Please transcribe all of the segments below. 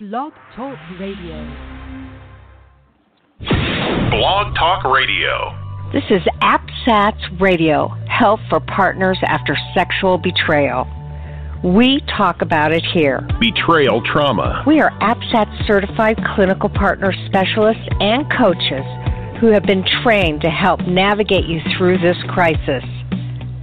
Blog Talk Radio. Blog Talk Radio. This is APSATS Radio, Help for Partners After Sexual Betrayal. We talk about it here. Betrayal trauma. We are APSAT certified clinical partner specialists and coaches who have been trained to help navigate you through this crisis.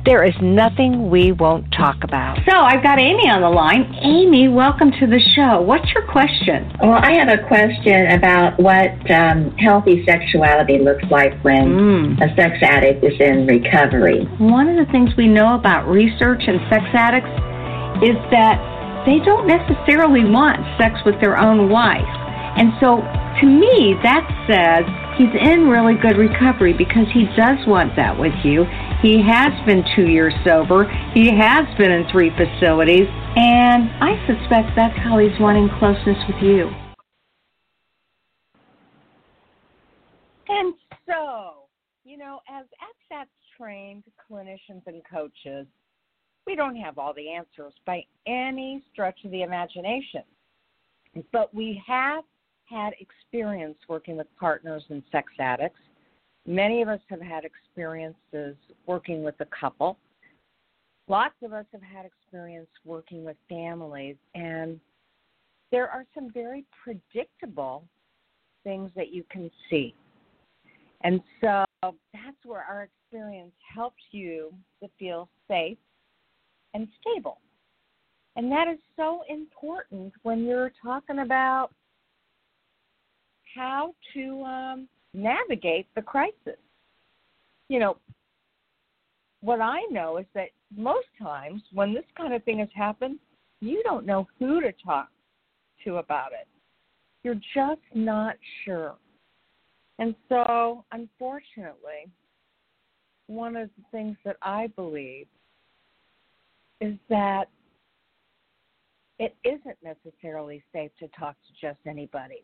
There is nothing we won't talk about. So I've got Amy on the line. Amy, welcome to the show. What's your question? Well, I have a question about what um, healthy sexuality looks like when Mm. a sex addict is in recovery. One of the things we know about research and sex addicts is that they don't necessarily want sex with their own wife. And so to me, that says he's in really good recovery because he does want that with you. He has been two years sober. He has been in three facilities. And I suspect that's how he's wanting closeness with you. And so, you know, as APSATS trained clinicians and coaches, we don't have all the answers by any stretch of the imagination. But we have had experience working with partners and sex addicts. Many of us have had experiences working with a couple. Lots of us have had experience working with families. And there are some very predictable things that you can see. And so that's where our experience helps you to feel safe and stable. And that is so important when you're talking about how to um, navigate the crisis. You know, what I know is that most times when this kind of thing has happened, you don't know who to talk to about it. You're just not sure. And so, unfortunately, one of the things that I believe is that it isn't necessarily safe to talk to just anybody.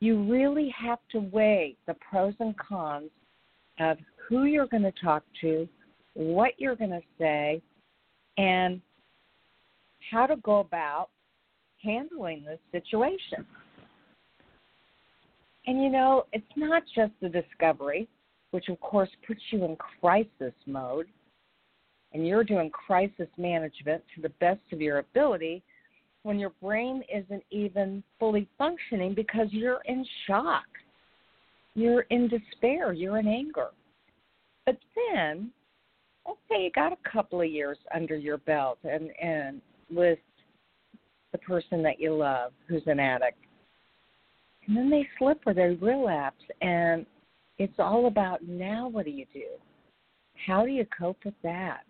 You really have to weigh the pros and cons of who you're going to talk to, what you're going to say, and how to go about handling this situation. And you know, it's not just the discovery, which of course puts you in crisis mode, and you're doing crisis management to the best of your ability when your brain isn't even fully functioning because you're in shock. You're in despair, you're in anger. But then, say you got a couple of years under your belt and, and with the person that you love who's an addict. And then they slip or they relapse and it's all about now what do you do? How do you cope with that?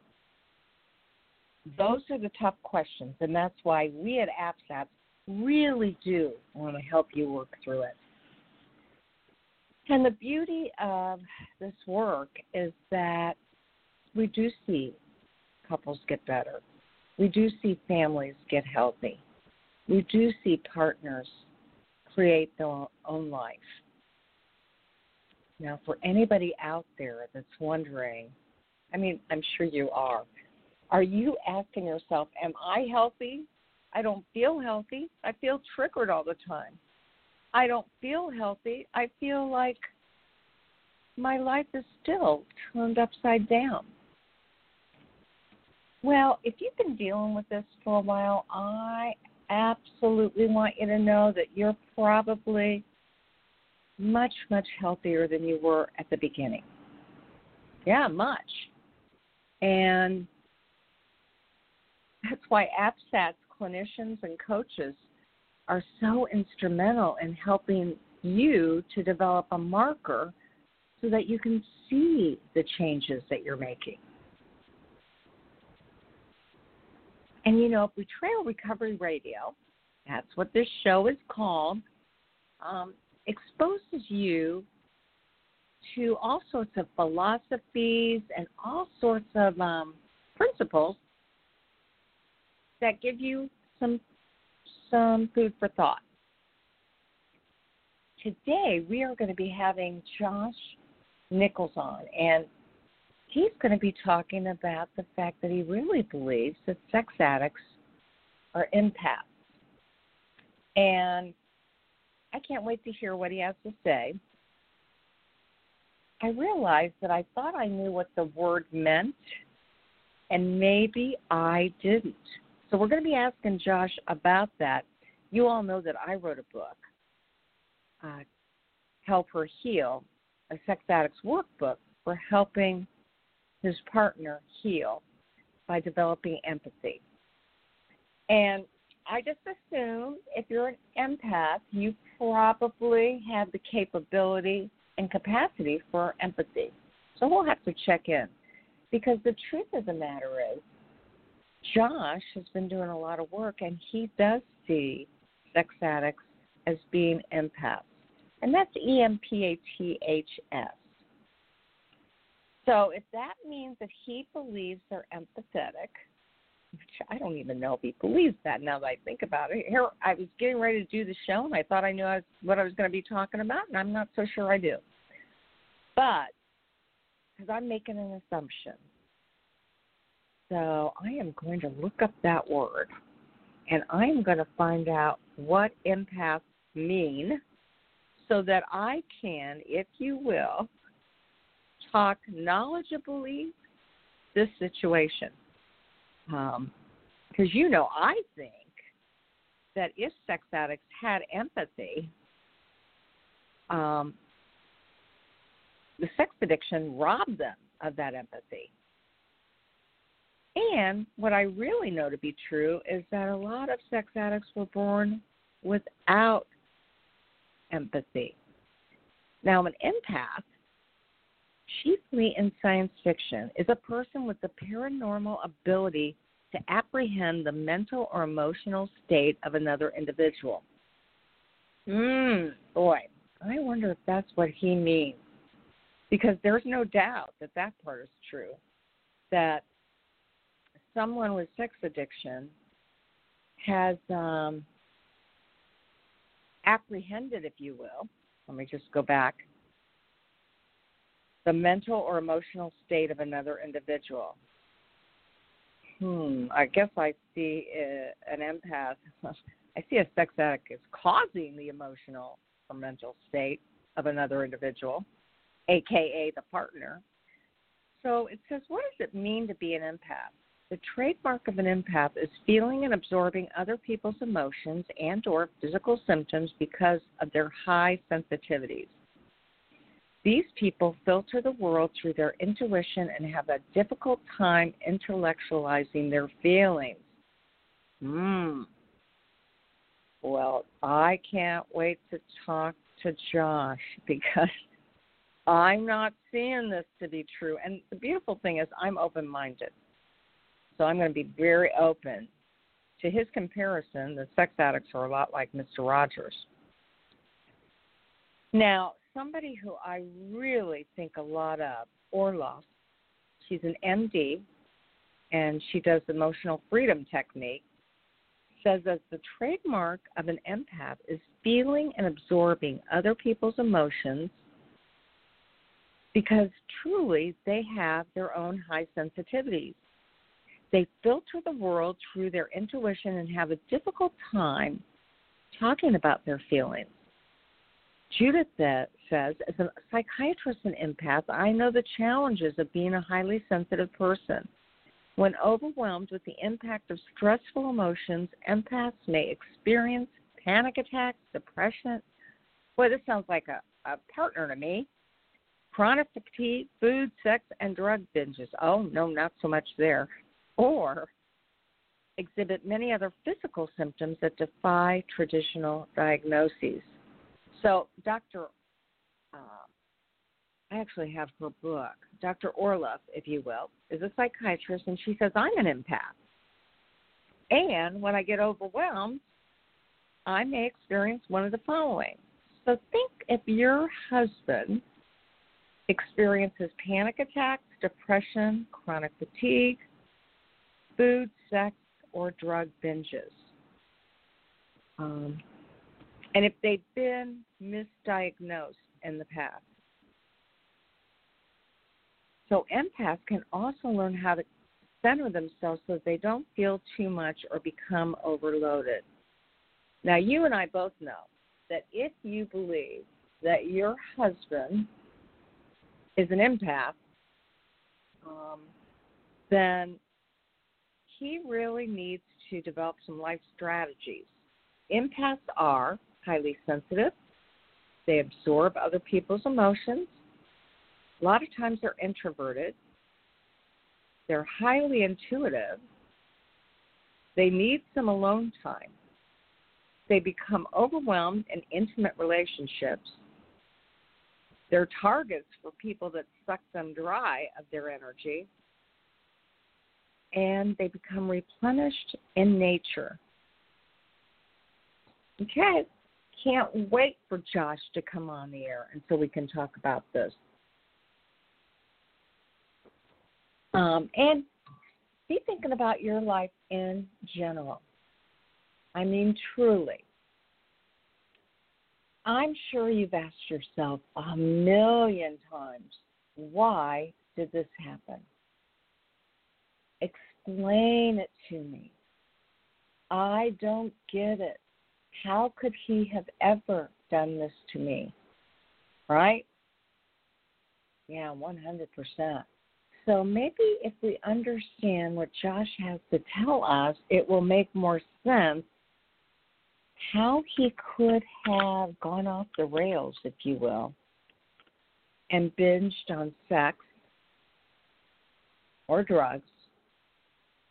Those are the tough questions and that's why we at APSATS really do want to help you work through it. And the beauty of this work is that we do see couples get better we do see families get healthy we do see partners create their own life. Now, for anybody out there that's wondering, I mean, I'm sure you are, are you asking yourself, Am I healthy? I don't feel healthy. I feel triggered all the time. I don't feel healthy. I feel like my life is still turned upside down. Well, if you've been dealing with this for a while, I absolutely want you to know that you're probably much, much healthier than you were at the beginning. Yeah, much. And that's why APSATS clinicians and coaches are so instrumental in helping you to develop a marker so that you can see the changes that you're making. And you know, Betrayal Recovery Radio, that's what this show is called, um, exposes you to all sorts of philosophies and all sorts of um, principles that give you some some food for thought. Today we are going to be having Josh Nichols on, and he's going to be talking about the fact that he really believes that sex addicts are empaths. And I can't wait to hear what he has to say. I realized that I thought I knew what the word meant, and maybe I didn't. So we're going to be asking Josh about that. You all know that I wrote a book, uh, Help Her Heal, a sex addict's workbook for helping his partner heal by developing empathy. And I just assume if you're an empath, you probably have the capability and capacity for empathy. So we'll have to check in. Because the truth of the matter is, Josh has been doing a lot of work and he does see sex addicts as being empaths. And that's E M P A T H S. So if that means that he believes they're empathetic, which I don't even know if he believes that now that I think about it. Here, I was getting ready to do the show, and I thought I knew I was, what I was going to be talking about, and I'm not so sure I do. But because I'm making an assumption, so I am going to look up that word, and I am going to find out what empaths mean, so that I can, if you will, talk knowledgeably this situation. Because um, you know, I think that if sex addicts had empathy, um, the sex addiction robbed them of that empathy. And what I really know to be true is that a lot of sex addicts were born without empathy. Now, I'm an empath chiefly in science fiction, is a person with the paranormal ability to apprehend the mental or emotional state of another individual. Hmm, boy, I wonder if that's what he means. Because there's no doubt that that part is true. That someone with sex addiction has um, apprehended, if you will, let me just go back the mental or emotional state of another individual. Hmm, I guess I see an empath. I see a sex addict as causing the emotional or mental state of another individual, aka the partner. So it says, what does it mean to be an empath? The trademark of an empath is feeling and absorbing other people's emotions and or physical symptoms because of their high sensitivities. These people filter the world through their intuition and have a difficult time intellectualizing their feelings. Hmm. Well, I can't wait to talk to Josh because I'm not seeing this to be true. And the beautiful thing is, I'm open minded. So I'm going to be very open. To his comparison, the sex addicts are a lot like Mr. Rogers. Now, somebody who I really think a lot of, Orloff. She's an MD, and she does emotional freedom technique. Says that the trademark of an empath is feeling and absorbing other people's emotions because truly they have their own high sensitivities. They filter the world through their intuition and have a difficult time talking about their feelings. Judith says, as a psychiatrist and empath, I know the challenges of being a highly sensitive person. When overwhelmed with the impact of stressful emotions, empaths may experience panic attacks, depression. Boy, this sounds like a, a partner to me. Chronic fatigue, food, sex, and drug binges. Oh, no, not so much there. Or exhibit many other physical symptoms that defy traditional diagnoses. So, Dr. Uh, I actually have her book. Dr. Orloff, if you will, is a psychiatrist, and she says, I'm an empath. And when I get overwhelmed, I may experience one of the following. So, think if your husband experiences panic attacks, depression, chronic fatigue, food, sex, or drug binges. Um, and if they've been misdiagnosed in the past. So empaths can also learn how to center themselves so that they don't feel too much or become overloaded. Now, you and I both know that if you believe that your husband is an empath, um, then he really needs to develop some life strategies. Empaths are highly sensitive, they absorb other people's emotions. A lot of times they're introverted, they're highly intuitive, they need some alone time. They become overwhelmed in intimate relationships. They're targets for people that suck them dry of their energy. And they become replenished in nature. Okay, can't wait for Josh to come on the air and so we can talk about this. Um, and be thinking about your life in general. I mean, truly. I'm sure you've asked yourself a million times why did this happen? Explain it to me. I don't get it. How could he have ever done this to me? Right? Yeah, 100%. So maybe if we understand what Josh has to tell us, it will make more sense how he could have gone off the rails, if you will, and binged on sex or drugs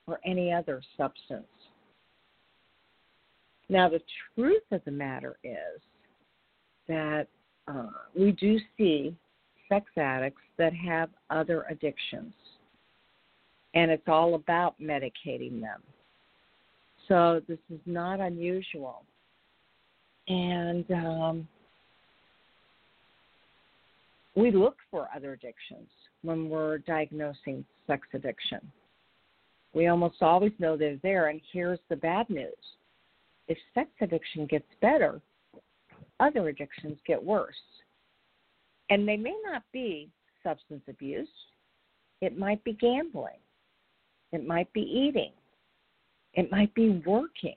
or any other substance. Now, the truth of the matter is that uh, we do see sex addicts that have other addictions, and it's all about medicating them. So, this is not unusual. And um, we look for other addictions when we're diagnosing sex addiction. We almost always know they're there, and here's the bad news if sex addiction gets better, other addictions get worse. And they may not be substance abuse, it might be gambling, it might be eating, it might be working.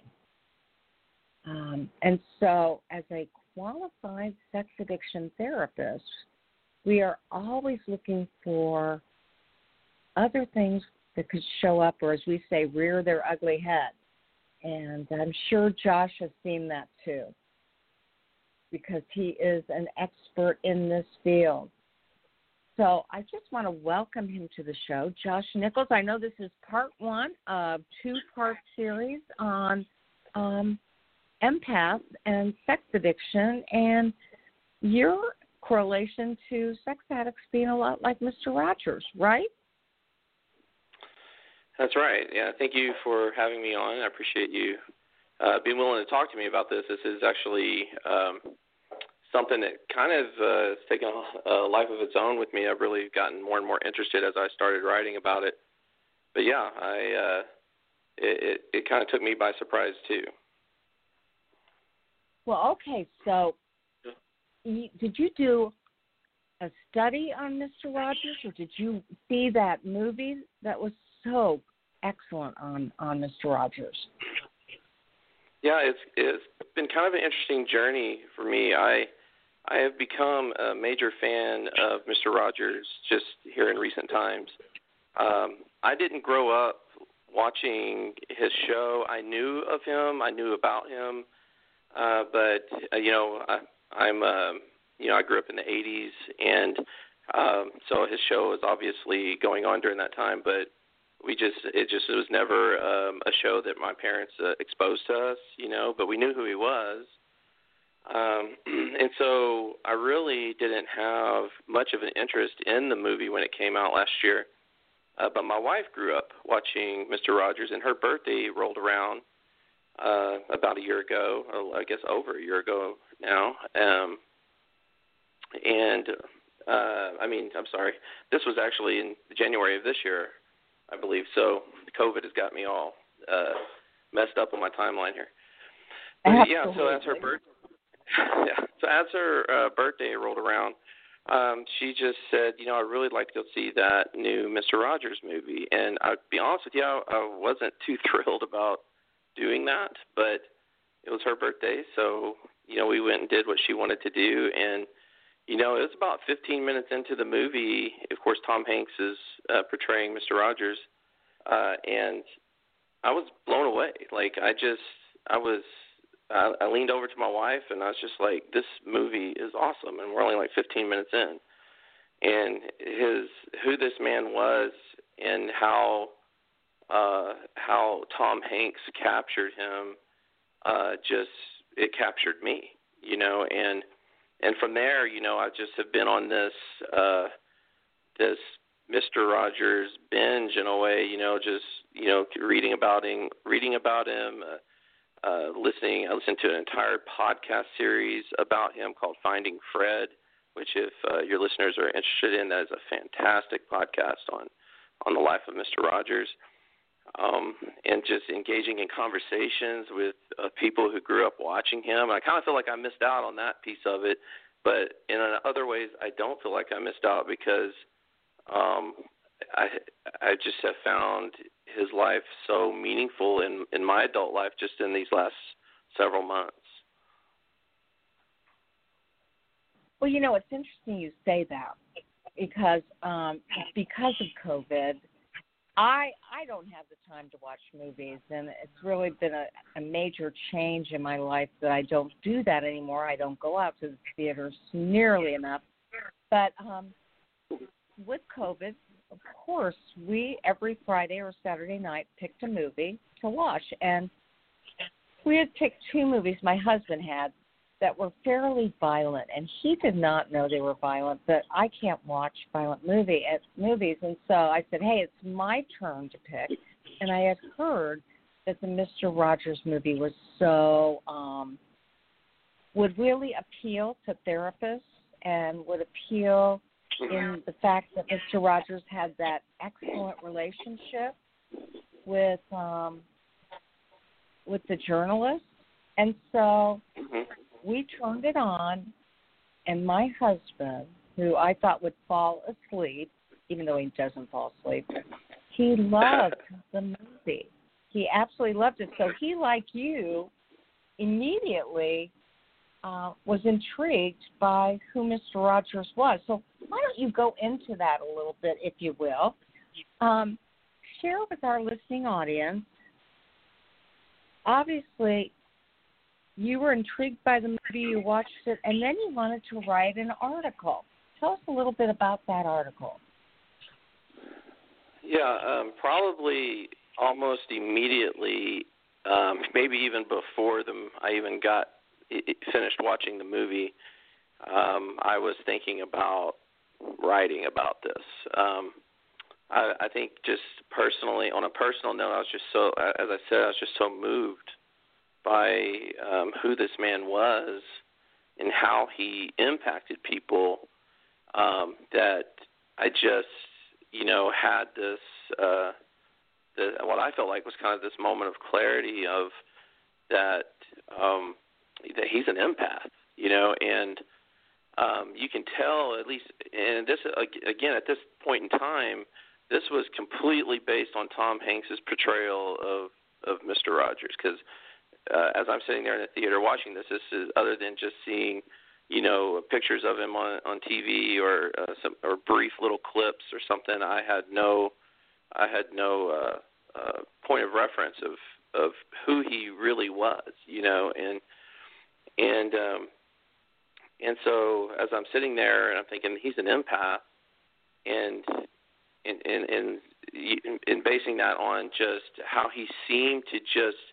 Um, and so, as a qualified sex addiction therapist, we are always looking for other things that could show up, or as we say, rear their ugly head. And I'm sure Josh has seen that too, because he is an expert in this field. So I just want to welcome him to the show. Josh Nichols, I know this is part one of two part series on um, empath and sex addiction and your correlation to sex addicts being a lot like Mr. Rogers, right? That's right. Yeah, thank you for having me on. I appreciate you uh, being willing to talk to me about this. This is actually um, something that kind of uh, has taken a, life of its own with me. I've really gotten more and more interested as I started writing about it. But yeah, I uh, it, it, it kind of took me by surprise too. Well, okay. So, did you do a study on Mr. Rogers, or did you see that movie that was so excellent on on Mr. Rogers? Yeah, it's it's been kind of an interesting journey for me. I I have become a major fan of Mr. Rogers just here in recent times. Um, I didn't grow up watching his show. I knew of him. I knew about him. Uh, but uh, you know, I, I'm uh, you know I grew up in the '80s, and um, so his show was obviously going on during that time. But we just it just it was never um, a show that my parents uh, exposed to us, you know. But we knew who he was. Um, and so I really didn't have much of an interest in the movie when it came out last year. Uh, but my wife grew up watching Mr. Rogers, and her birthday rolled around, uh, about a year ago, I guess over a year ago now. Um, and uh, I mean, I'm sorry, this was actually in January of this year, I believe. So COVID has got me all uh, messed up on my timeline here. But, yeah, so as her birth, yeah, so as her uh, birthday rolled around, um, she just said, you know, I'd really like to go see that new Mister Rogers movie. And I'd be honest with you, I, I wasn't too thrilled about doing that, but it was her birthday, so you know we went and did what she wanted to do, and you know it was about 15 minutes into the movie. Of course, Tom Hanks is uh, portraying Mr. Rogers, uh, and I was blown away. Like I just, I was, I, I leaned over to my wife and I was just like, this movie is awesome, and we're only like 15 minutes in, and his who this man was and how uh how Tom Hanks captured him uh just it captured me you know and and from there you know I just have been on this uh this Mr. Rogers binge in a way you know just you know reading about him reading about him uh, uh listening I listened to an entire podcast series about him called Finding Fred which if uh, your listeners are interested in that is a fantastic podcast on on the life of Mr. Rogers um, and just engaging in conversations with uh, people who grew up watching him. I kind of feel like I missed out on that piece of it, but in other ways, I don't feel like I missed out because um, I I just have found his life so meaningful in in my adult life just in these last several months. Well, you know, it's interesting you say that because um, because of COVID I I don't have the time to watch movies, and it's really been a, a major change in my life that I don't do that anymore. I don't go out to the theaters nearly enough. But um, with COVID, of course, we every Friday or Saturday night picked a movie to watch, and we had picked two movies. My husband had that were fairly violent, and he did not know they were violent. But I can't watch violent movie at movies, and so I said, "Hey, it's my turn to pick." And I had heard that the Mister Rogers movie was so um, would really appeal to therapists and would appeal in the fact that Mr. Rogers had that excellent relationship with um, with the journalist, and so Mm-hmm we turned it on, and my husband, who I thought would fall asleep, even though he doesn't fall asleep, he loved the movie. He absolutely loved it. So he, like you, immediately uh, was intrigued by who Mr. Rogers was. So why don't you go into that a little bit, if you will? Um, share with our listening audience. Obviously, you were intrigued by the movie, you watched it, and then you wanted to write an article. Tell us a little bit about that article. Yeah, um, probably almost immediately, um, maybe even before the I even got finished watching the movie, um, I was thinking about writing about this. Um, I, I think just personally, on a personal note, I was just so, as I said, I was just so moved by um, who this man was and how he impacted people um, that I just, you know, had this, uh, the, what I felt like was kind of this moment of clarity of that, um, that he's an empath, you know, and um, you can tell at least, and this again at this point in time, this was completely based on Tom Hanks's portrayal of of Mr. Rogers because uh, as I'm sitting there in the theater watching this, this is other than just seeing, you know, pictures of him on on TV or uh, some or brief little clips or something. I had no, I had no uh, uh, point of reference of of who he really was, you know, and and um, and so as I'm sitting there and I'm thinking he's an empath, and and and and, and basing that on just how he seemed to just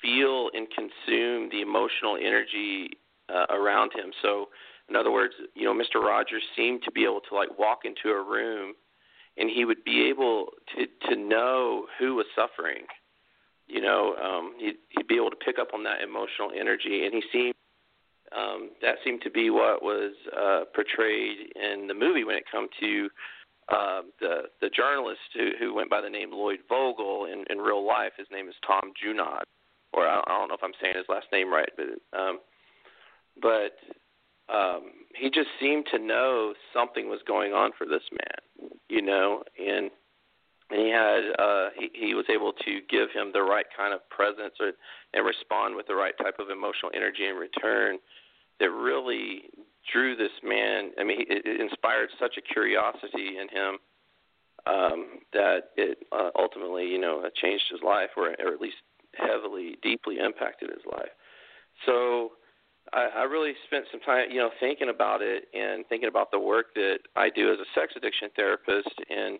feel and consume the emotional energy uh, around him. So, in other words, you know, Mr. Rogers seemed to be able to like walk into a room, and he would be able to to know who was suffering. You know, um, he'd, he'd be able to pick up on that emotional energy, and he seemed um, that seemed to be what was uh, portrayed in the movie when it come to uh, the the journalist who, who went by the name Lloyd Vogel in, in real life. His name is Tom Junod or I, don't know if I'm saying his last name right, but um, but um, he just seemed to know something was going on for this man, you know, and and he had uh, he, he was able to give him the right kind of presence or, and respond with the right type of emotional energy in return that really drew this man. I mean, it, it inspired such a curiosity in him um, that it uh, ultimately, you know, changed his life, or, or at least heavily, deeply impacted his life. So I, I really spent some time, you know, thinking about it and thinking about the work that I do as a sex addiction therapist, and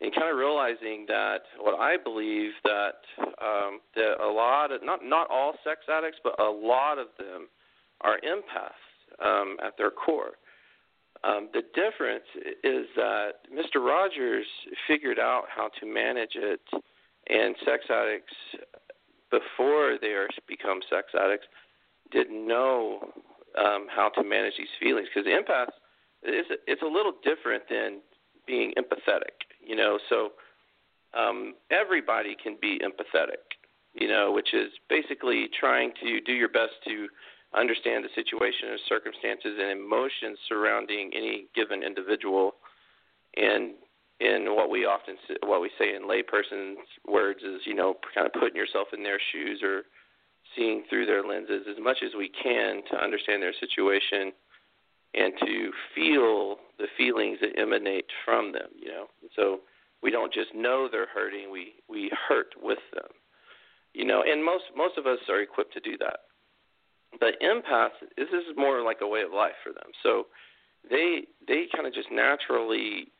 and kind of realizing that what I believe that um, that a lot of not not all sex addicts, but a lot of them are empaths um, at their core. Um, the difference is that Mr. Rogers figured out how to manage it, and sex addicts before they are become sex addicts didn't know um, how to manage these feelings because empaths is it's a little different than being empathetic, you know. So um, everybody can be empathetic, you know, which is basically trying to do your best to understand the situation and circumstances and emotions surrounding any given individual. And in what we often what we say in layperson's words is, you know, kind of putting yourself in their shoes or seeing through their lenses as much as we can to understand their situation and to feel the feelings that emanate from them, you know. So we don't just know they're hurting, we we hurt with them. You know, and most most of us are equipped to do that. But empaths, this is more like a way of life for them. So they they kind of just naturally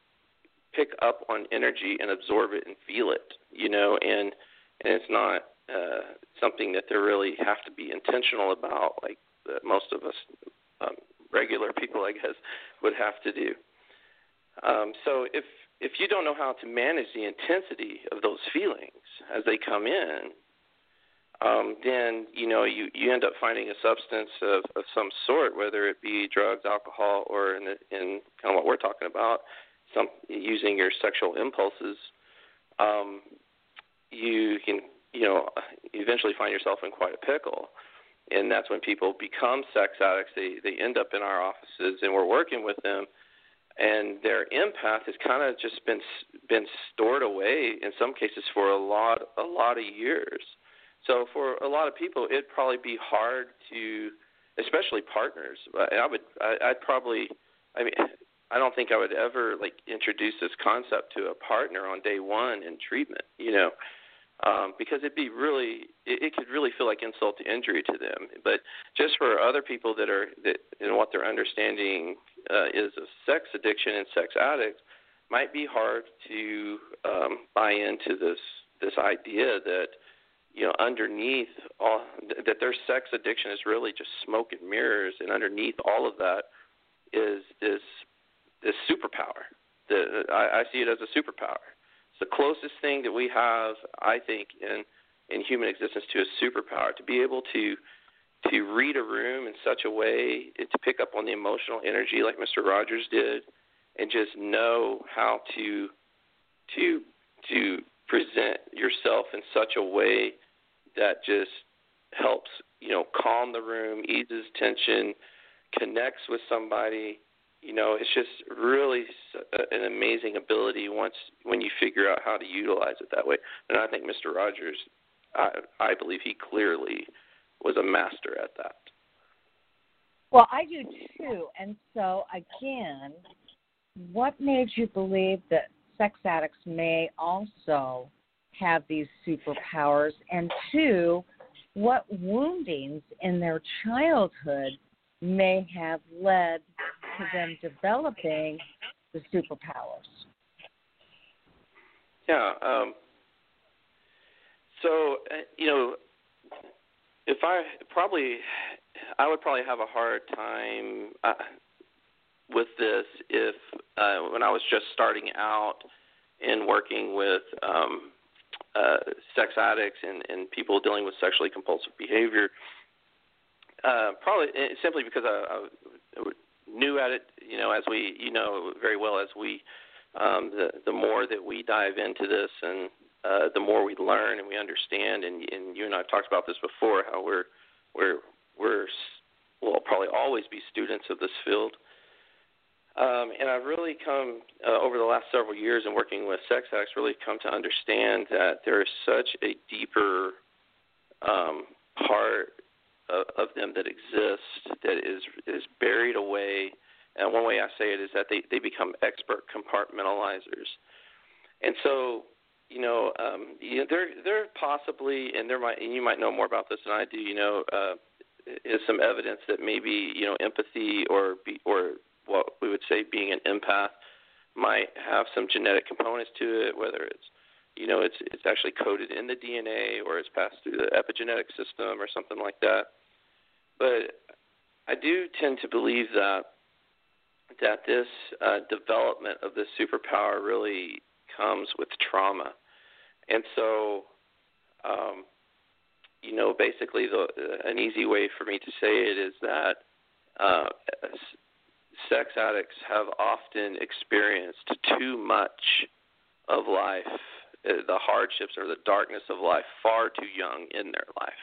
pick up on energy and absorb it and feel it, you know, and and it's not uh, something that they really have to be intentional about, like uh, most of us um, regular people, I guess, would have to do. Um, so if if you don't know how to manage the intensity of those feelings as they come in, um, then you know you you end up finding a substance of, of some sort, whether it be drugs, alcohol, or in the, in kind of what we're talking about, some using your sexual impulses. Um, you can you know eventually find yourself in quite a pickle, and that's when people become sex addicts. They they end up in our offices, and we're working with them. And their empath has kind of just been been stored away in some cases for a lot a lot of years so for a lot of people, it'd probably be hard to, especially partners. I would, I, I'd probably, I mean, I don't think I would ever like introduce this concept to a partner on day one in treatment. You know, um, because it'd be really, it, it could really feel like insult to injury to them. But just for other people that are that and what their understanding uh, is of sex addiction and sex addicts, might be hard to um, buy into this this idea that you know, underneath all that their sex addiction is really just smoke and mirrors, and underneath all of that is this this superpower. The I, I see it as a superpower. It's the closest thing that we have, I think, in in human existence to a superpower. To be able to to read a room in such a way to pick up on the emotional energy, like Mr. Rogers did, and just know how to to to present yourself in such a way that just helps, you know, calm the room, eases tension, connects with somebody. You know, it's just really uh, an amazing ability once when you figure out how to utilize it that way. And I think Mr. Rogers, I, I believe he clearly was a master at that. Well, I do too. And so, again, what made you believe that sex addicts may also have these superpowers? And two, what woundings in their childhood may have led to them developing the superpowers? Yeah. Um, so, uh, you know, if I probably, I would probably have a hard time uh, with this if uh, when I was just starting out in working with um, uh, sex addicts and, and people dealing with sexually compulsive behavior. Uh, probably eh, simply because I, I knew at it, you know, as we, you know, very well as we, um, the the more that we dive into this and uh, the more we learn and we understand, and, and you and I have talked about this before, how we're we're we're will probably always be students of this field. Um, and I've really come uh, over the last several years in working with sex addicts, really come to understand that there is such a deeper um, part of, of them that exists that is is buried away. And one way I say it is that they they become expert compartmentalizers. And so, you know, um, you know, there there possibly, and there might, and you might know more about this than I do. You know, uh, is some evidence that maybe you know empathy or be, or what we would say being an empath might have some genetic components to it, whether it's you know it's it's actually coded in the DNA or it's passed through the epigenetic system or something like that. But I do tend to believe that that this uh, development of this superpower really comes with trauma, and so um, you know basically the an easy way for me to say it is that uh, sex addicts have often experienced too much of life, uh, Uh, the hardships or the darkness of life, far too young in their life.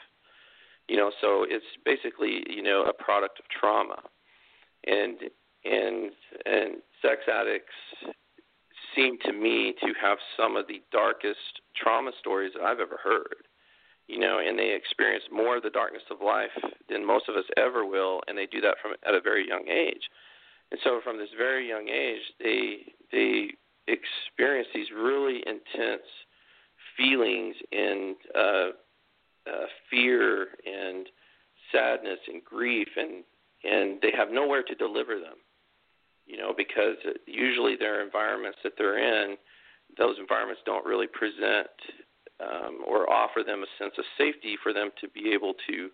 You know, so it's basically you know a product of trauma, and and and sex addicts seem to me to have some of the darkest trauma stories that I've ever heard. You know, and they experience more of the darkness of life than most of us ever will, and they do that from at a very young age. And so from this very young age, they they experience these really intense feelings and uh, uh, fear and sadness and grief, and and they have nowhere to deliver them. You know, because usually their environments that they're in, those environments don't really present um, or offer them a sense of safety for them to be able to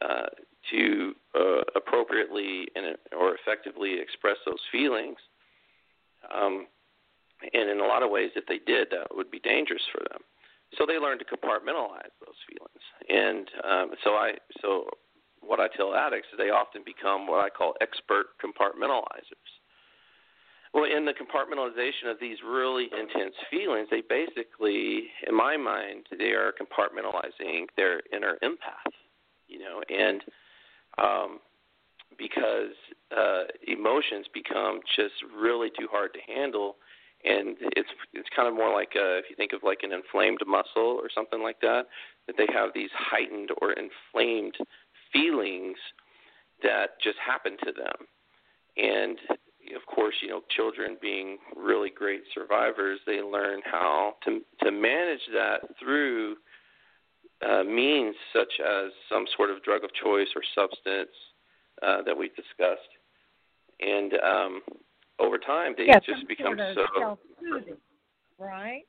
uh, to uh, appropriately and or effectively express those feelings. Um, and in a lot of ways, if they did, that would be dangerous for them. So they learn to compartmentalize those feelings. And um, so I so what I tell addicts is they often become what I call expert compartmentalizers. Well, in the compartmentalization of these really intense feelings, they basically, in my mind, they are compartmentalizing their inner empath you know, and um, because uh, emotions become just really too hard to handle, and it's it's kind of more like a, if you think of like an inflamed muscle or something like that, that they have these heightened or inflamed feelings that just happen to them, and of course, you know, children being really great survivors, they learn how to to manage that through uh, means such as some sort of drug of choice or substance uh, that we've discussed. And um, over time, they yeah, just become sort of so right?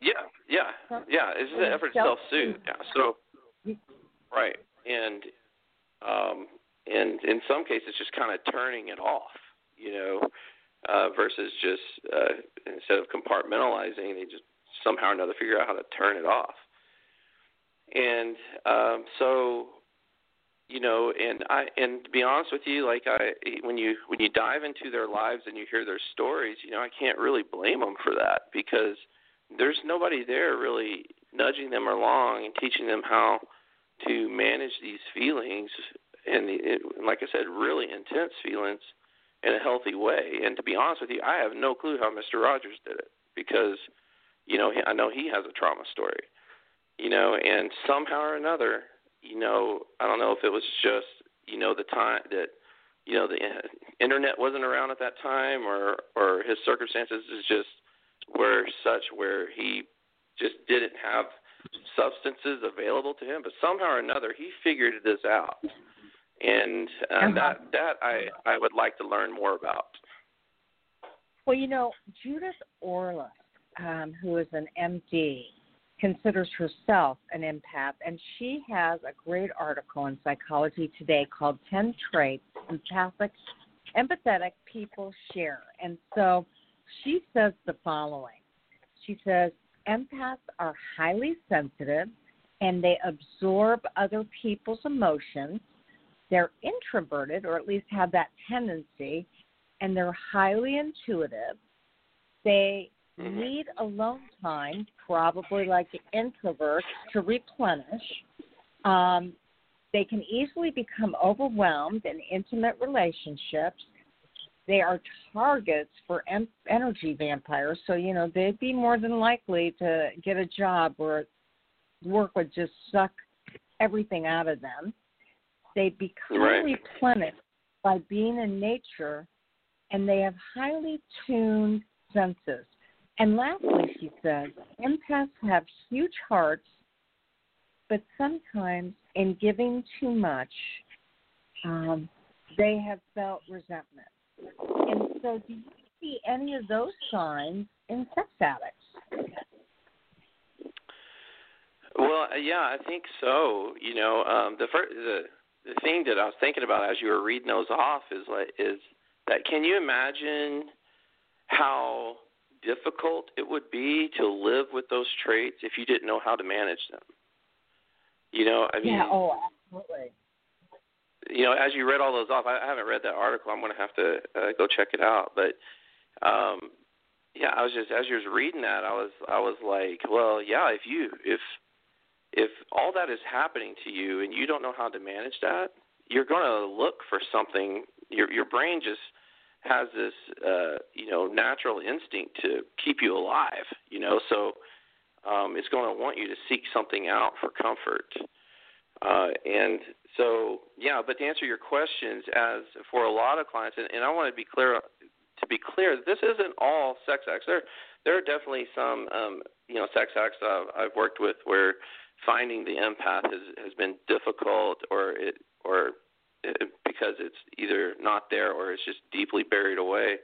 Yeah, yeah, yeah. It's an effort to self-soothe. Yeah. So, right, and um, and in some cases, just kind of turning it off, you know, uh, versus just uh, instead of compartmentalizing, they just somehow or another figure out how to turn it off and um, so you know and i and to be honest with you like i when you when you dive into their lives and you hear their stories you know i can't really blame them for that because there's nobody there really nudging them along and teaching them how to manage these feelings and the, it, like i said really intense feelings in a healthy way. And to be honest with you i have no clue how mr rogers did it because you know i know he has a trauma story you know, and somehow or another, you know, I don't know if it was just, you know, the time that, you know, the internet wasn't around at that time, or or his circumstances is just were such where he just didn't have substances available to him, but somehow or another he figured this out, and uh, that that I I would like to learn more about. Well, you know, Judith Orloff, um, who is an MD, considers herself an empath, and she has a great article in Psychology Today called 10 Traits Empathic, Empathetic People Share. And so she says the following She says, Empaths are highly sensitive and they absorb other people's emotions. They're introverted, or at least have that tendency, and they're highly intuitive. They mm-hmm. need alone time, probably like introverts, to replenish. Um, they can easily become overwhelmed in intimate relationships. they are targets for em- energy vampires. So you know they'd be more than likely to get a job where work would just suck everything out of them. They become Right. replenished by being in nature, and they have highly tuned senses. And lastly, she says, empaths have huge hearts, but sometimes in giving too much, um, they have felt resentment. And so, do you see any of those signs in sex addicts? Well, uh, yeah, I think so. You know, um, the first the the thing that I was thinking about as you were reading those off is like is that can you imagine how difficult it would be to live with those traits if you didn't know how to manage them? You know, I mean, yeah. Oh, absolutely. you know, as you read all those off, I, I haven't read that article. I'm going to have to uh, go check it out. But um, yeah, I was just as you was reading that, I was I was like, well, yeah, if you if if all that is happening to you and you don't know how to manage that, you're going to look for something. Your your brain just has this uh, you know natural instinct to keep you alive. You know, so um, it's going to want you to seek something out for comfort. Uh, and so, yeah, but to answer your questions, as for a lot of clients, and, and I want to be clear to be clear, this isn't all sex addicts. There, there are definitely some, um, you know, sex addicts I've, I've worked with where finding the empath has has been difficult, or it, or because it's either not there or it's just deeply buried away.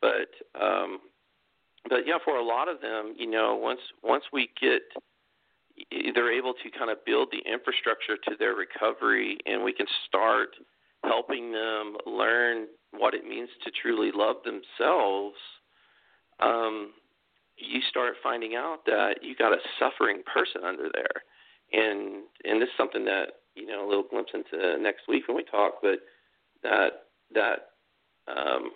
But, um, but yeah, for a lot of them, you know, once once we get they're able to kind of build the infrastructure to their recovery and we can start helping them learn what it means to truly love themselves um you start finding out that you got a suffering person under there and and this is something that you know a little glimpse into next week when we talk but that that um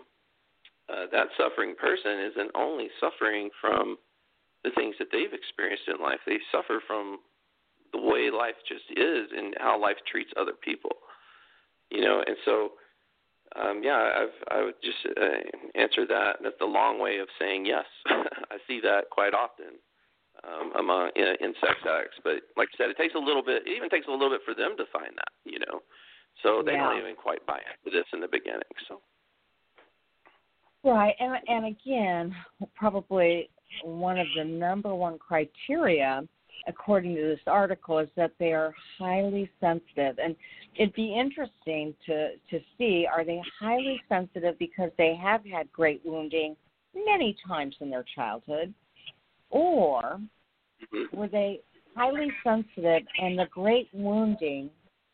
uh, that suffering person isn't only suffering from the things that they've experienced in life. They suffer from the way life just is and how life treats other people. You know, and so um, yeah, I've I would just uh, answer that. That's the long way of saying yes. I see that quite often among uh, in, in sex addicts. But like I said, it takes a little bit. It even takes a little bit for them to find that. You know, so they Yeah. don't even quite buy into this in the beginning. So Right, and and again, probably one of the number one criteria, according to this article, is that they are highly sensitive, and it'd be interesting to to see are they highly sensitive because they have had great wounding many times in their childhood, or mhm. were they highly sensitive and the great wounding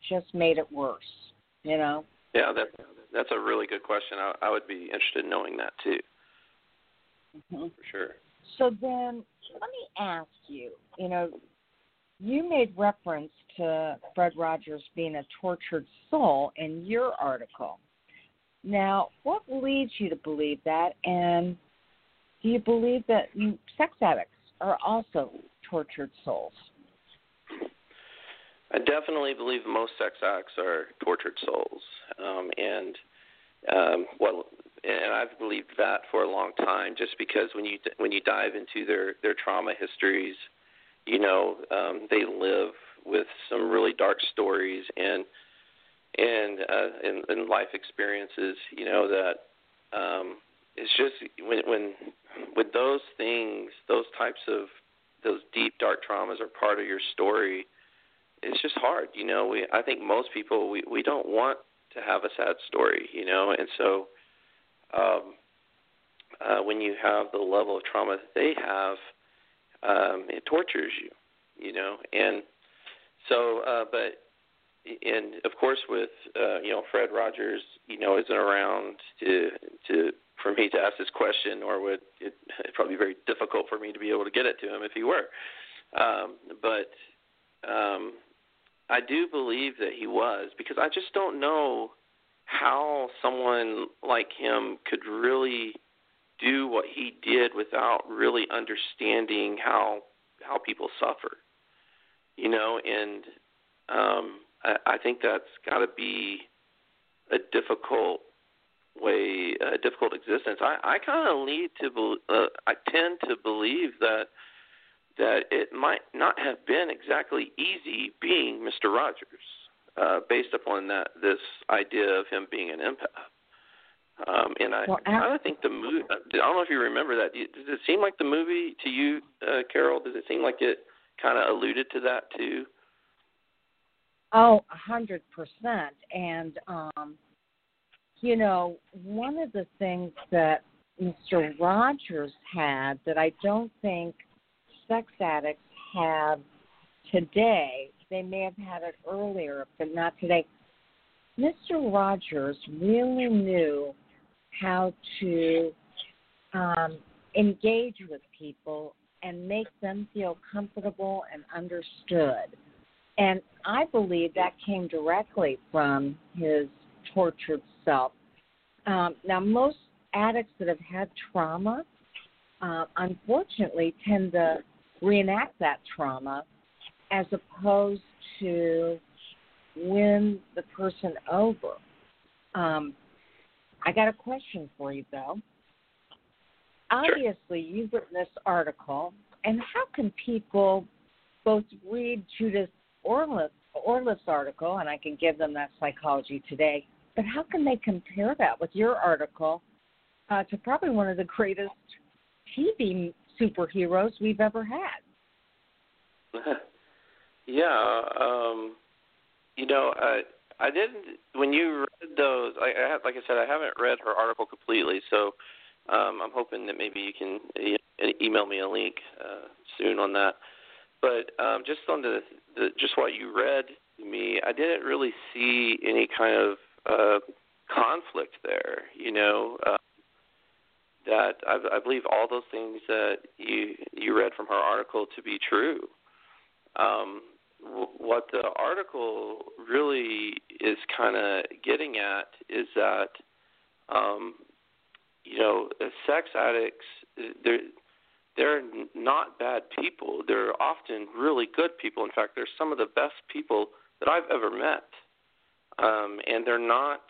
just made it worse? You know. yeah, that's that's a really good question. I, I would be interested in knowing that too, Mhm. for sure. So then, let me ask you. You know, you made reference to Fred Rogers being a tortured soul in your article. Now, what leads you to believe that, and do you believe that sex addicts are also tortured souls? I definitely believe most sex addicts are tortured souls, um, and um, what and I've believed that for a long time. Just because when you when you dive into their their trauma histories, you know um, they live with some really dark stories and and uh, and, and life experiences. You know that um, it's just when when when those things, those types of those deep dark traumas are part of your story it's just hard, you know. We I think most people we we don't want to have a sad story, you know, and so um uh when you have the level of trauma that they have, um it tortures you, you know. And so uh but and of course with uh you know Fred Rogers, you know, isn't around to to for me to ask this question or would it it'd probably be very difficult for me to be able to get it to him if he were. Um but um I do believe that he was because I just don't know how someone like him could really do what he did without really understanding how how people suffer. You know, and um I, I think that's got to be a difficult way uh, difficult existence. I I kind of lead to uh, I tend to believe that that it might not have been exactly easy being Mr. Rogers, uh, based upon that this idea of him being an empath. Um, and I, well, I don't think the movie. I don't know if you remember that. Does it seem like the movie to you, uh, Carol? Does it seem like it kind of alluded to that too? Oh, a hundred percent. And um, you know, one of the things that Mr. Rogers had that I don't think sex addicts have today. They may have had it earlier, but not today. Mr. Rogers really knew how to um, engage with people and make them feel comfortable and understood. And I believe that came directly from his tortured self. Um, now, most addicts that have had trauma, uh, unfortunately, tend to reenact that trauma as opposed to win the person over. Um, I got a question for you, though. Obviously, you've written this article, and how can people both read Judith Orloff, Orloff's article, and I can give them that Psychology Today, but how can they compare that with your article uh, to probably one of the greatest TV superheroes we've ever had? yeah, um, you know, I I didn't when you read those. I, I have, like I said, I haven't read her article completely, so um, I'm hoping that maybe you can email me a link uh, soon on that. But um, just on the, the just what you read to me, I didn't really see any kind of uh, conflict there. You know, uh, that I, I believe all those things that you you read from her article to be true. Um, what the article really is kind of getting at is that um, you know sex addicts they're they're not bad people. They're often really good people. In fact, they're some of the best people that I've ever met. Um, and they're not,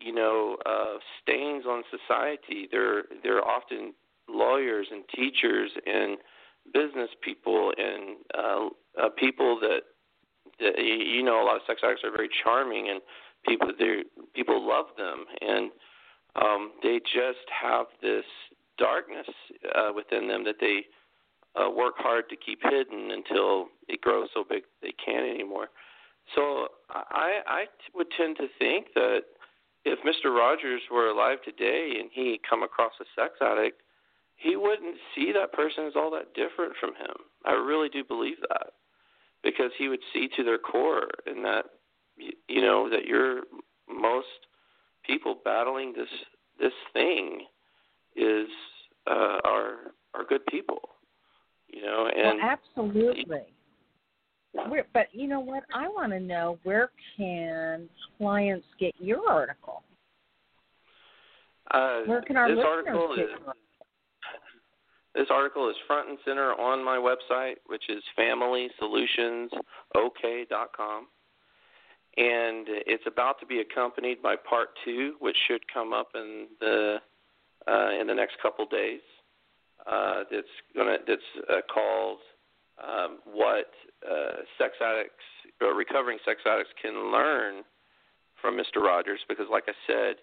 you know, uh, stains on society. They're they're often lawyers and teachers and business people and uh, uh, people that, that you know a lot of sex addicts are very charming and people they people love them and um, they just have this darkness uh, within them that they uh, work hard to keep hidden until it grows so big they can't anymore. So I I would tend to think that if Mr. Rogers were alive today and he come across a sex addict, he wouldn't see that person as all that different from him. I really do believe that because he would see to their core and that you know that you're most people battling this this thing is uh, are are good people, you know. And well, absolutely. Where, but you know what? I want to know where can clients get your article? Uh, where can our this listeners article get is, This article is front and center on my website, which is FamilySolutionsOK.com. And it's about to be accompanied by part two, which should come up in the uh, in the next couple days. Uh, that's gonna that's uh, called um, what uh, sex addicts, recovering sex addicts, can learn from Mr. Rogers. Because, like I said,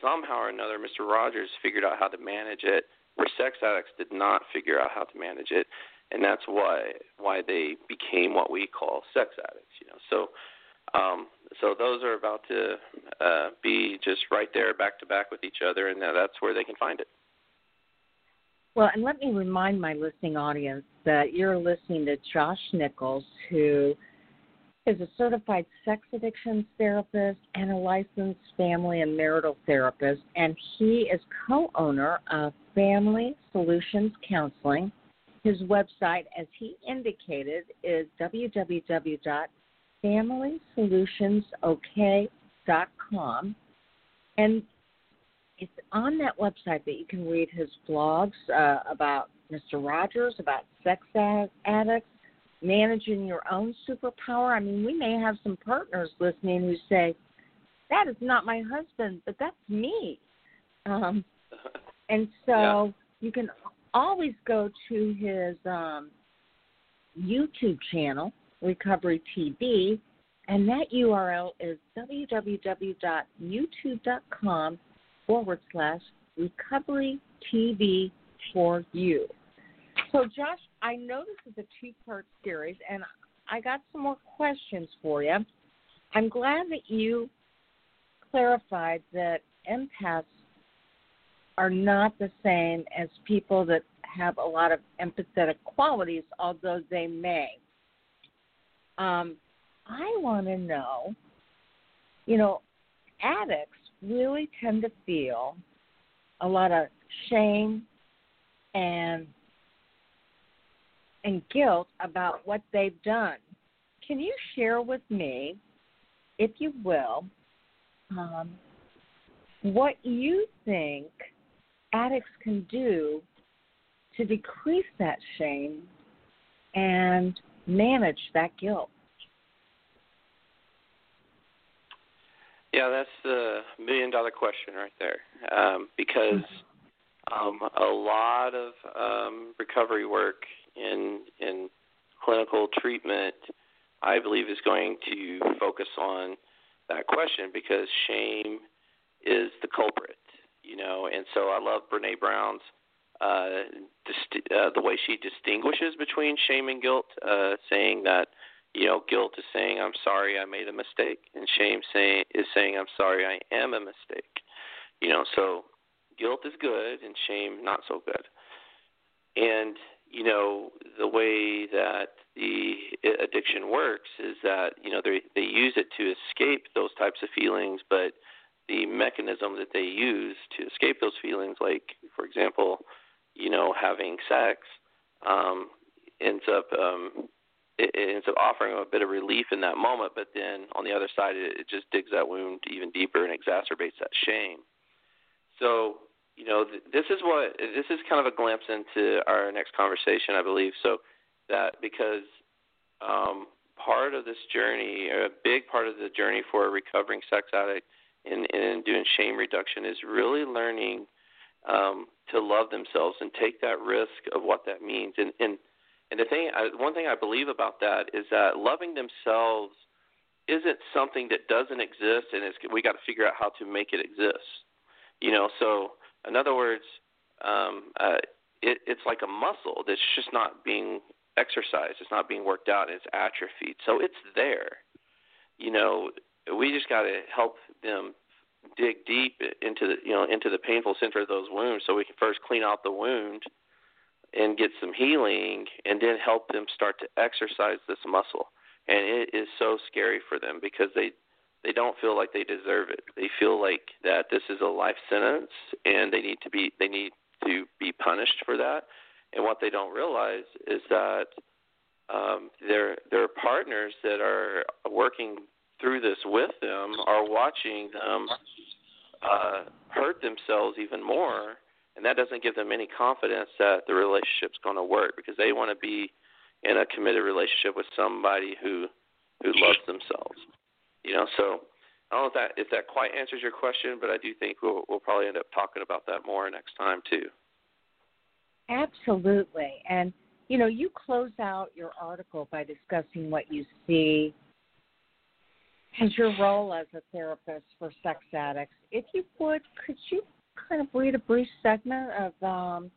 somehow or another, Mr. Rogers figured out how to manage it, where sex addicts did not figure out how to manage it, and that's why why they became what we call sex addicts. You know, so. Um, so those are about to uh, be just right there, back to back with each other, and that's where they can find it. Well, and let me remind my listening audience that you're listening to Josh Nichols, who is a certified sex addictions therapist and a licensed family and marital therapist, and he is co owner of Family Solutions Counseling. His website, as he indicated, is www.familysolutionsok.com. And it's on that website that you can read his blogs uh, about Mr. Rogers, about sex addicts, managing your own superpower. I mean, we may have some partners listening who say, That is not my husband, but that's me. Um, and so Yeah. you can always go to his um, YouTube channel, Recovery TV, and that URL is www.youtube.com forward slash recovery TV for you. So, Josh, I know this is a two part series, and I got some more questions for you. I'm glad that you clarified that empaths are not the same as people that have a lot of empathetic qualities, although they may. Um, I want to know, you know, addicts really tend to feel a lot of shame and and guilt about what they've done. Can you share with me, if you will, um, what you think addicts can do to decrease that shame and manage that guilt? Yeah, that's the million dollar question right there. Um, because um, a lot of um, recovery work in in clinical treatment, I believe, is going to focus on that question because shame is the culprit, you know. And so I love Brene Brown's uh, dist- uh, the way she distinguishes between shame and guilt, uh, saying that you know guilt is saying I'm sorry I made a mistake, and shame saying is saying I'm sorry I am a mistake. You know, so guilt is good and shame not so good. And you know the way that the addiction works is that you know they they use it to escape those types of feelings, but the mechanism that they use to escape those feelings, like for example, you know having sex, um, ends up um, it, it ends up offering a bit of relief in that moment, but then on the other side, it, it just digs that wound even deeper and exacerbates that shame. So you know, th- this is what this is kind of a glimpse into our next conversation, I believe. So that because um, part of this journey, a big part of the journey for a recovering sex addict in, in doing shame reduction is really learning um, to love themselves and take that risk of what that means. And and and the thing, I, one thing I believe about that is that loving themselves isn't something that doesn't exist, and it's, we got to figure out how to make it exist. You know, so in other words, um, uh, it, it's like a muscle that's just not being exercised. It's not being worked out. It's atrophied. So it's there. You know, we just got to help them dig deep into the you know into the painful center of those wounds, so we can first clean out the wound and get some healing, and then help them start to exercise this muscle. And it is so scary for them because they they don't feel like they deserve it. They feel like that this is a life sentence and they need to be they need to be punished for that. And what they don't realize is that um, their their partners that are working through this with them are watching them uh, hurt themselves even more, and that doesn't give them any confidence that the relationship's going to work because they want to be in a committed relationship with somebody who who loves themselves. You know, so I don't know if that if that quite answers your question, but I do think we'll we'll probably end up talking about that more next time too. Absolutely. And you know, you close out your article by discussing what you see as your role as a therapist for sex addicts. If you would, could you kind of read a brief segment of um,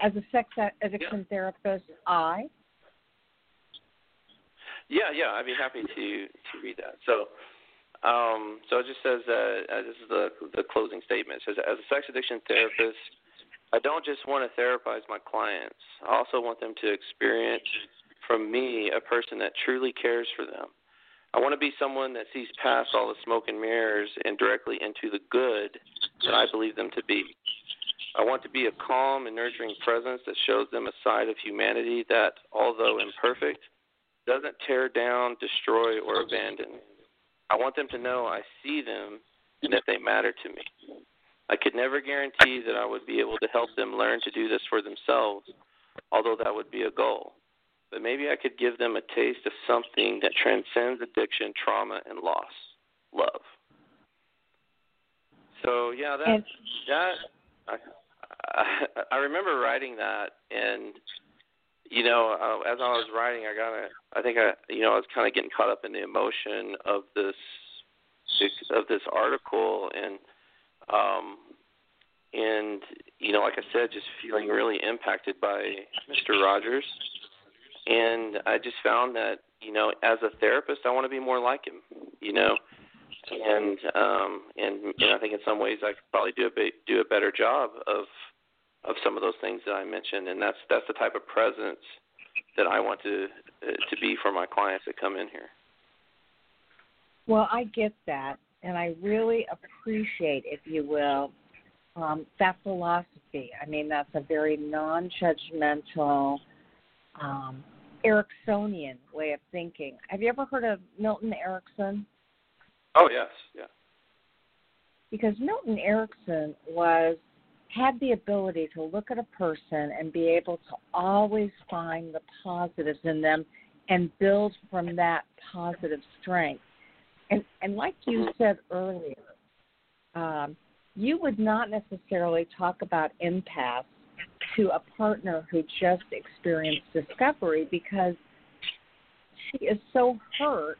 as a sex addiction yeah. therapist, I? Yeah, yeah, I'd be happy to to read that. So, um, so it just says that uh, this is the the closing statement. It says, as a sex addiction therapist, I don't just want to therapize my clients. I also want them to experience from me a person that truly cares for them. I want to be someone that sees past all the smoke and mirrors and directly into the good that I believe them to be. I want to be a calm and nurturing presence that shows them a side of humanity that, although imperfect, doesn't tear down, destroy, or abandon. I want them to know I see them and that they matter to me. I could never guarantee that I would be able to help them learn to do this for themselves, although that would be a goal. But maybe I could give them a taste of something that transcends addiction, trauma, and loss love. So yeah, that, that I, I I remember writing that, and you know, uh, as I was writing, I got a, I think I, you know, I was kind of getting caught up in the emotion of this of this article, and um, and you know, like I said, just feeling really impacted by Mr. Rogers, and I just found that you know, as a therapist, I want to be more like him, you know, and um, and and I think in some ways I could probably do a bit, do a better job of of some of those things that I mentioned, and that's that's the type of presence that I want to uh, to be for my clients that come in here. Well, I get that, and I really appreciate, if you will, um, that philosophy. I mean, that's a very non-judgmental, um, Ericksonian way of thinking. Have you ever heard of Milton Erickson? Oh yes, yeah. Because Milton Erickson was had the ability to look at a person and be able to always find the positives in them and build from that positive strength. And and like you said earlier, um, you would not necessarily talk about empaths to a partner who just experienced discovery because she is so hurt.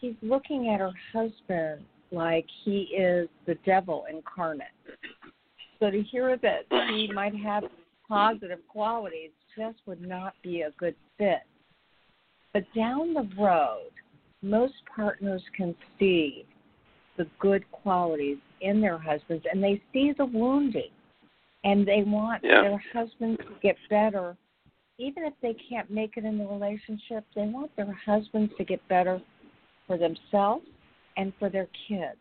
She's looking at her husband like he is the devil incarnate. So to hear that he might have positive qualities just would not be a good fit. But down the road, most partners can see the good qualities in their husbands and they see the wounding and they want Yeah. their husbands to get better even if they can't make it in the relationship they want their husbands to get better for themselves and for their kids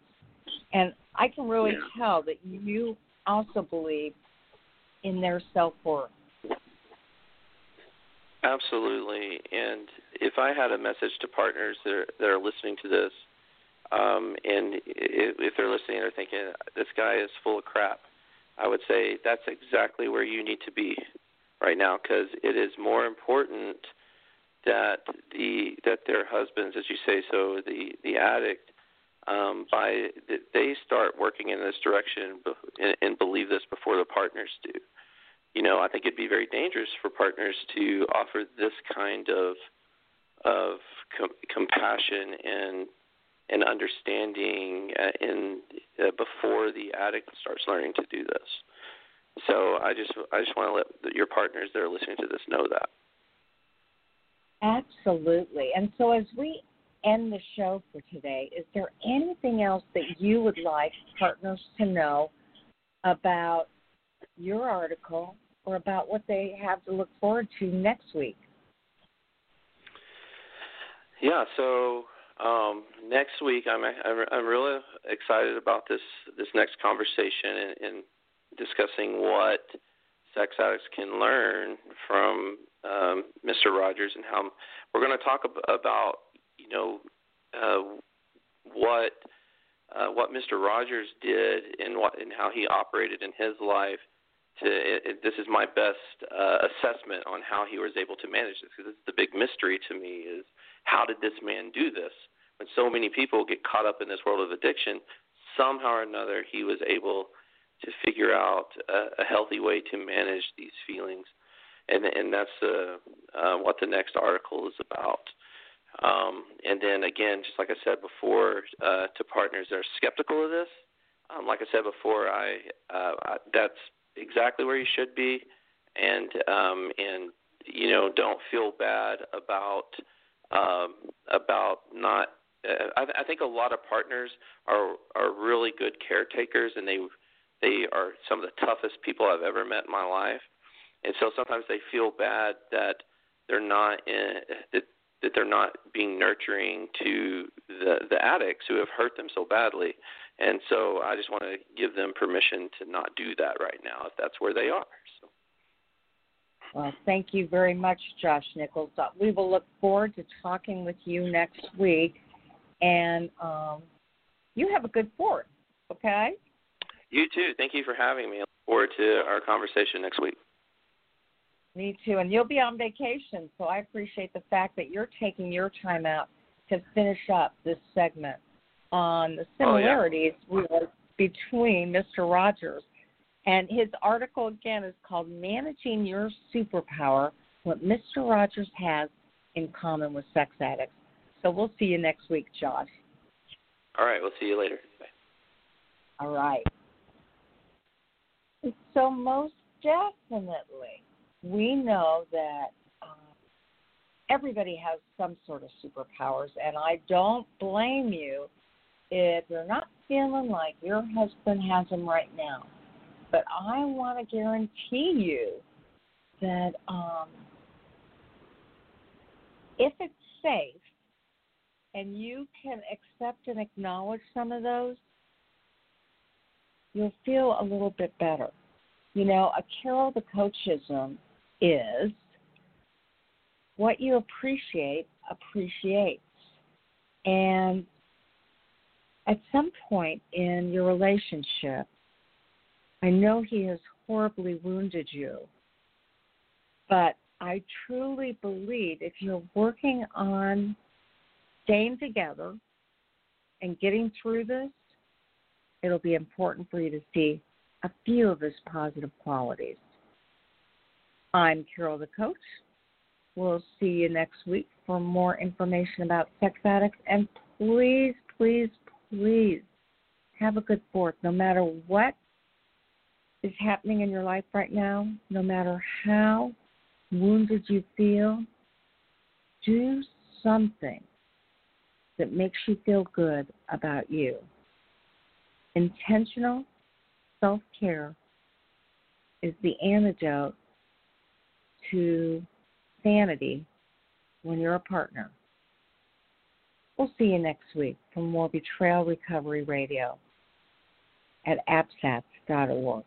and i can really Yeah. tell that you also believe in their self-worth Absolutely. And if I had a message to partners that are, that are listening to this, um, and if, if they're listening, they're thinking this guy is full of crap. I would say that's exactly where you need to be right now because it is more important that the that their husbands, as you say, so the the addict, um, by they start working in this direction and, believe this before the partners do you know, I think it'd be very dangerous for partners to offer this kind of of com- compassion and and understanding uh, in uh, before the addict starts learning to do this. So I just I just want to let your partners that are listening to this know that. Absolutely. And so as we end the show for today, is there anything else that you would like partners to know about your article or about what they have to look forward to next week? Yeah. So um, next week, I'm I'm I'm really excited about this this next conversation and, and discussing what sex addicts can learn from um, Mr. Rogers and how we're going to talk ab- about you know uh, what uh, what Mr. Rogers did and what and how he operated in his life. To it, it, this is my best uh, assessment on how he was able to manage this because it's the big mystery to me is how did this man do this? When so many people get caught up in this world of addiction, somehow or another he was able to figure out a, a healthy way to manage these feelings, and and that's uh, uh, what the next article is about. Um, and then again, just like I said before, uh, to partners that are skeptical of this, um, like I said before, I, uh, I that's exactly where you should be, and um, and you know don't feel bad about um, about not. Uh, I, I think a lot of partners are are really good caretakers, and they they are some of the toughest people I've ever met in my life, and so sometimes they feel bad that they're not in, that that they're not being nurturing to the the addicts who have hurt them so badly. And so I just want to give them permission to not do that right now if that's where they are. So. Well, thank you very much, Josh Nichols. Uh, We will look forward to talking with you next week. And um, you have a good fourth, okay? You too. Thank you for having me. I look forward to our conversation next week. Me too. And you'll be on vacation, so I appreciate the fact that you're taking your time out to finish up this segment on the Oh, yeah. similarities between Mr. Rogers. And his article again is called Managing Your Superpower What Mr. Rogers Has in Common with Sex Addicts. So we'll see you next week, Josh. All right, we'll see you later. Bye. All right. So, most definitely, we know that um, everybody has some sort of superpowers, and I don't blame you if you're not feeling like your husband has them right now. But I want to guarantee you that um, if it's safe and you can accept and acknowledge some of those, you'll feel a little bit better. You know, a Carol the Coachism is what you appreciate appreciates. And at some point in your relationship, I know he has horribly wounded you, but I truly believe if you're working on staying together and getting through this, it'll be important for you to see a few of his positive qualities. I'm Carol the Coach. We'll see you next week for more information about sex addicts. And please, please, please have a good fourth. No matter what is happening in your life right now, no matter how wounded you feel, do something that makes you feel good about you. Intentional self care is the antidote to sanity when you're a partner. We'll see you next week for more Betrayal Recovery Radio at apsats.org.